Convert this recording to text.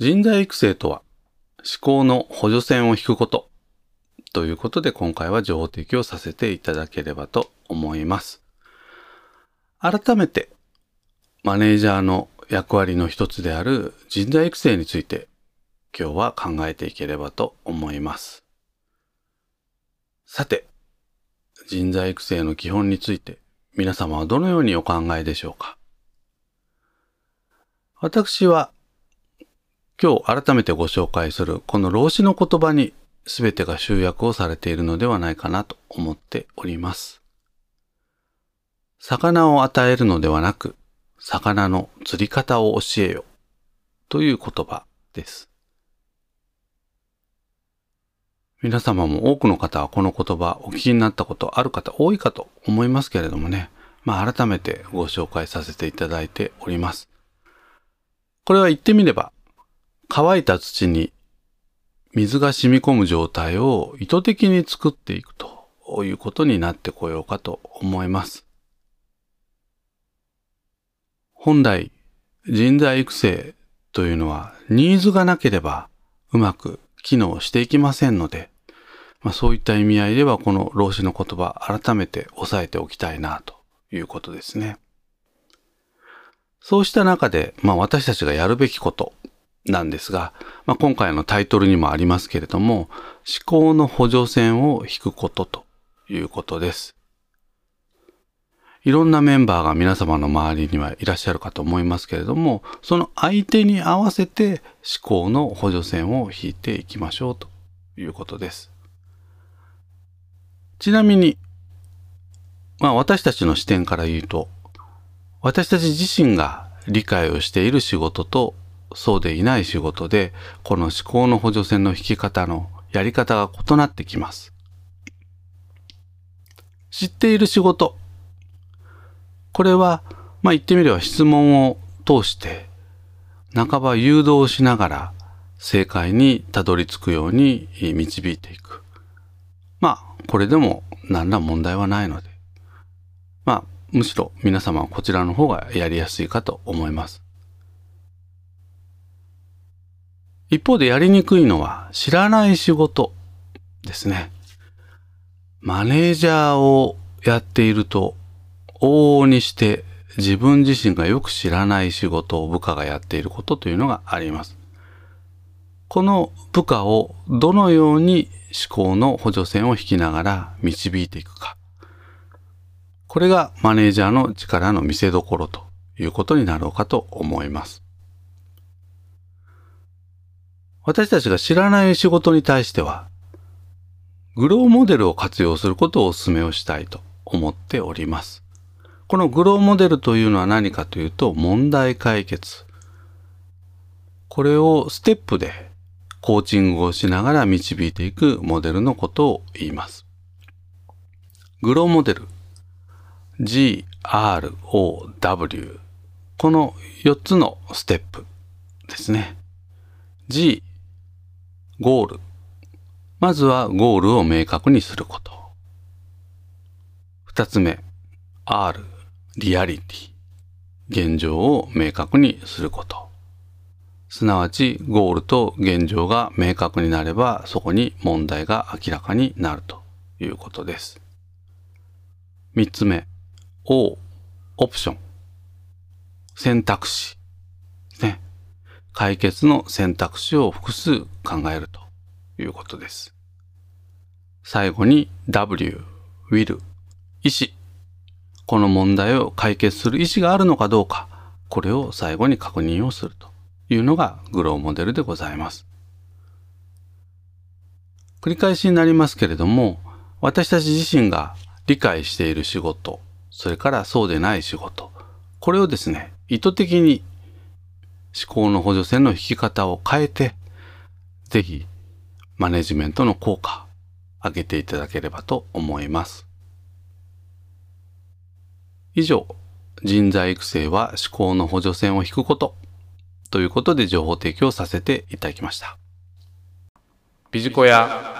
人材育成とは、思考の補助線を引くこと。ということで今回は情報提供させていただければと思います。改めて、マネージャーの役割の一つである人材育成について今日は考えていければと思います。さて、人材育成の基本について皆様はどのようにお考えでしょうか？私は今日改めてご紹介するこの老子の言葉に全てが集約をされているのではないかなと思っております。魚を与えるのではなく、魚の釣り方を教えよという言葉です。皆様も多くの方はこの言葉お聞きになったことある方多いかと思いますけれどもね、まあ改めてご紹介させていただいております。これは言ってみれば、乾いた土に水が染み込む状態を意図的に作っていくということになってこようかと思います。本来、人材育成というのはニーズがなければうまく機能していきませんので、まあ、そういった意味合いではこの老子の言葉改めて押さえておきたいなということですね。そうした中で、まあ、私たちがやるべきことなんですが、まあ、今回のタイトルにもありますけれども、思考の補助線を引くことということです。いろんなメンバーが皆様の周りにはいらっしゃるかと思いますけれども、その相手に合わせて思考の補助線を引いていきましょうということです。ちなみに、まあ私たちの視点から言うと、私たち自身が理解をしている仕事とそうでいない仕事で、この思考の補助線の引き方のやり方が異なってきます。知っている仕事。これは、まあ言ってみれば質問を通して、半ば誘導しながら正解にたどり着くように導いていく。まあ、これでも何ら問題はないので、むしろ皆様はこちらの方がやりやすいかと思います。一方でやりにくいのは知らない仕事ですね。マネージャーをやっていると往々にして自分自身がよく知らない仕事を部下がやっていることというのがあります。この部下をどのように思考の補助線を引きながら導いていくか。これがマネージャーの力の見せ所ということになろうかと思います。私たちが知らない仕事に対しては、グローモデルを活用することをお勧めをしたいと思っております。このグローモデルというのは何かというと、問題解決。これをステップでコーチングをしながら導いていくモデルのことを言います。グローモデル。G, R, O, W。この4つのステップですね。G、ゴール。まずはゴールを明確にすること。二つ目、R、リアリティ。現状を明確にすること。すなわち、ゴールと現状が明確になれば、そこに問題が明らかになるということです。三つ目、O、オプション。選択肢。ね。解決の選択肢を複数考えるということです。最後に W、will、意思。この問題を解決する意思があるのかどうか、これを最後に確認をするというのがグローモデルでございます。繰り返しになりますけれども、私たち自身が理解している仕事、それからそうでない仕事、これをですね、意図的に思考の補助線の引き方を変えて、ぜひマネジメントの効果、上げていただければと思います。以上、人材育成は思考の補助線を引くことということで情報提供させていただきました。ビジコヤ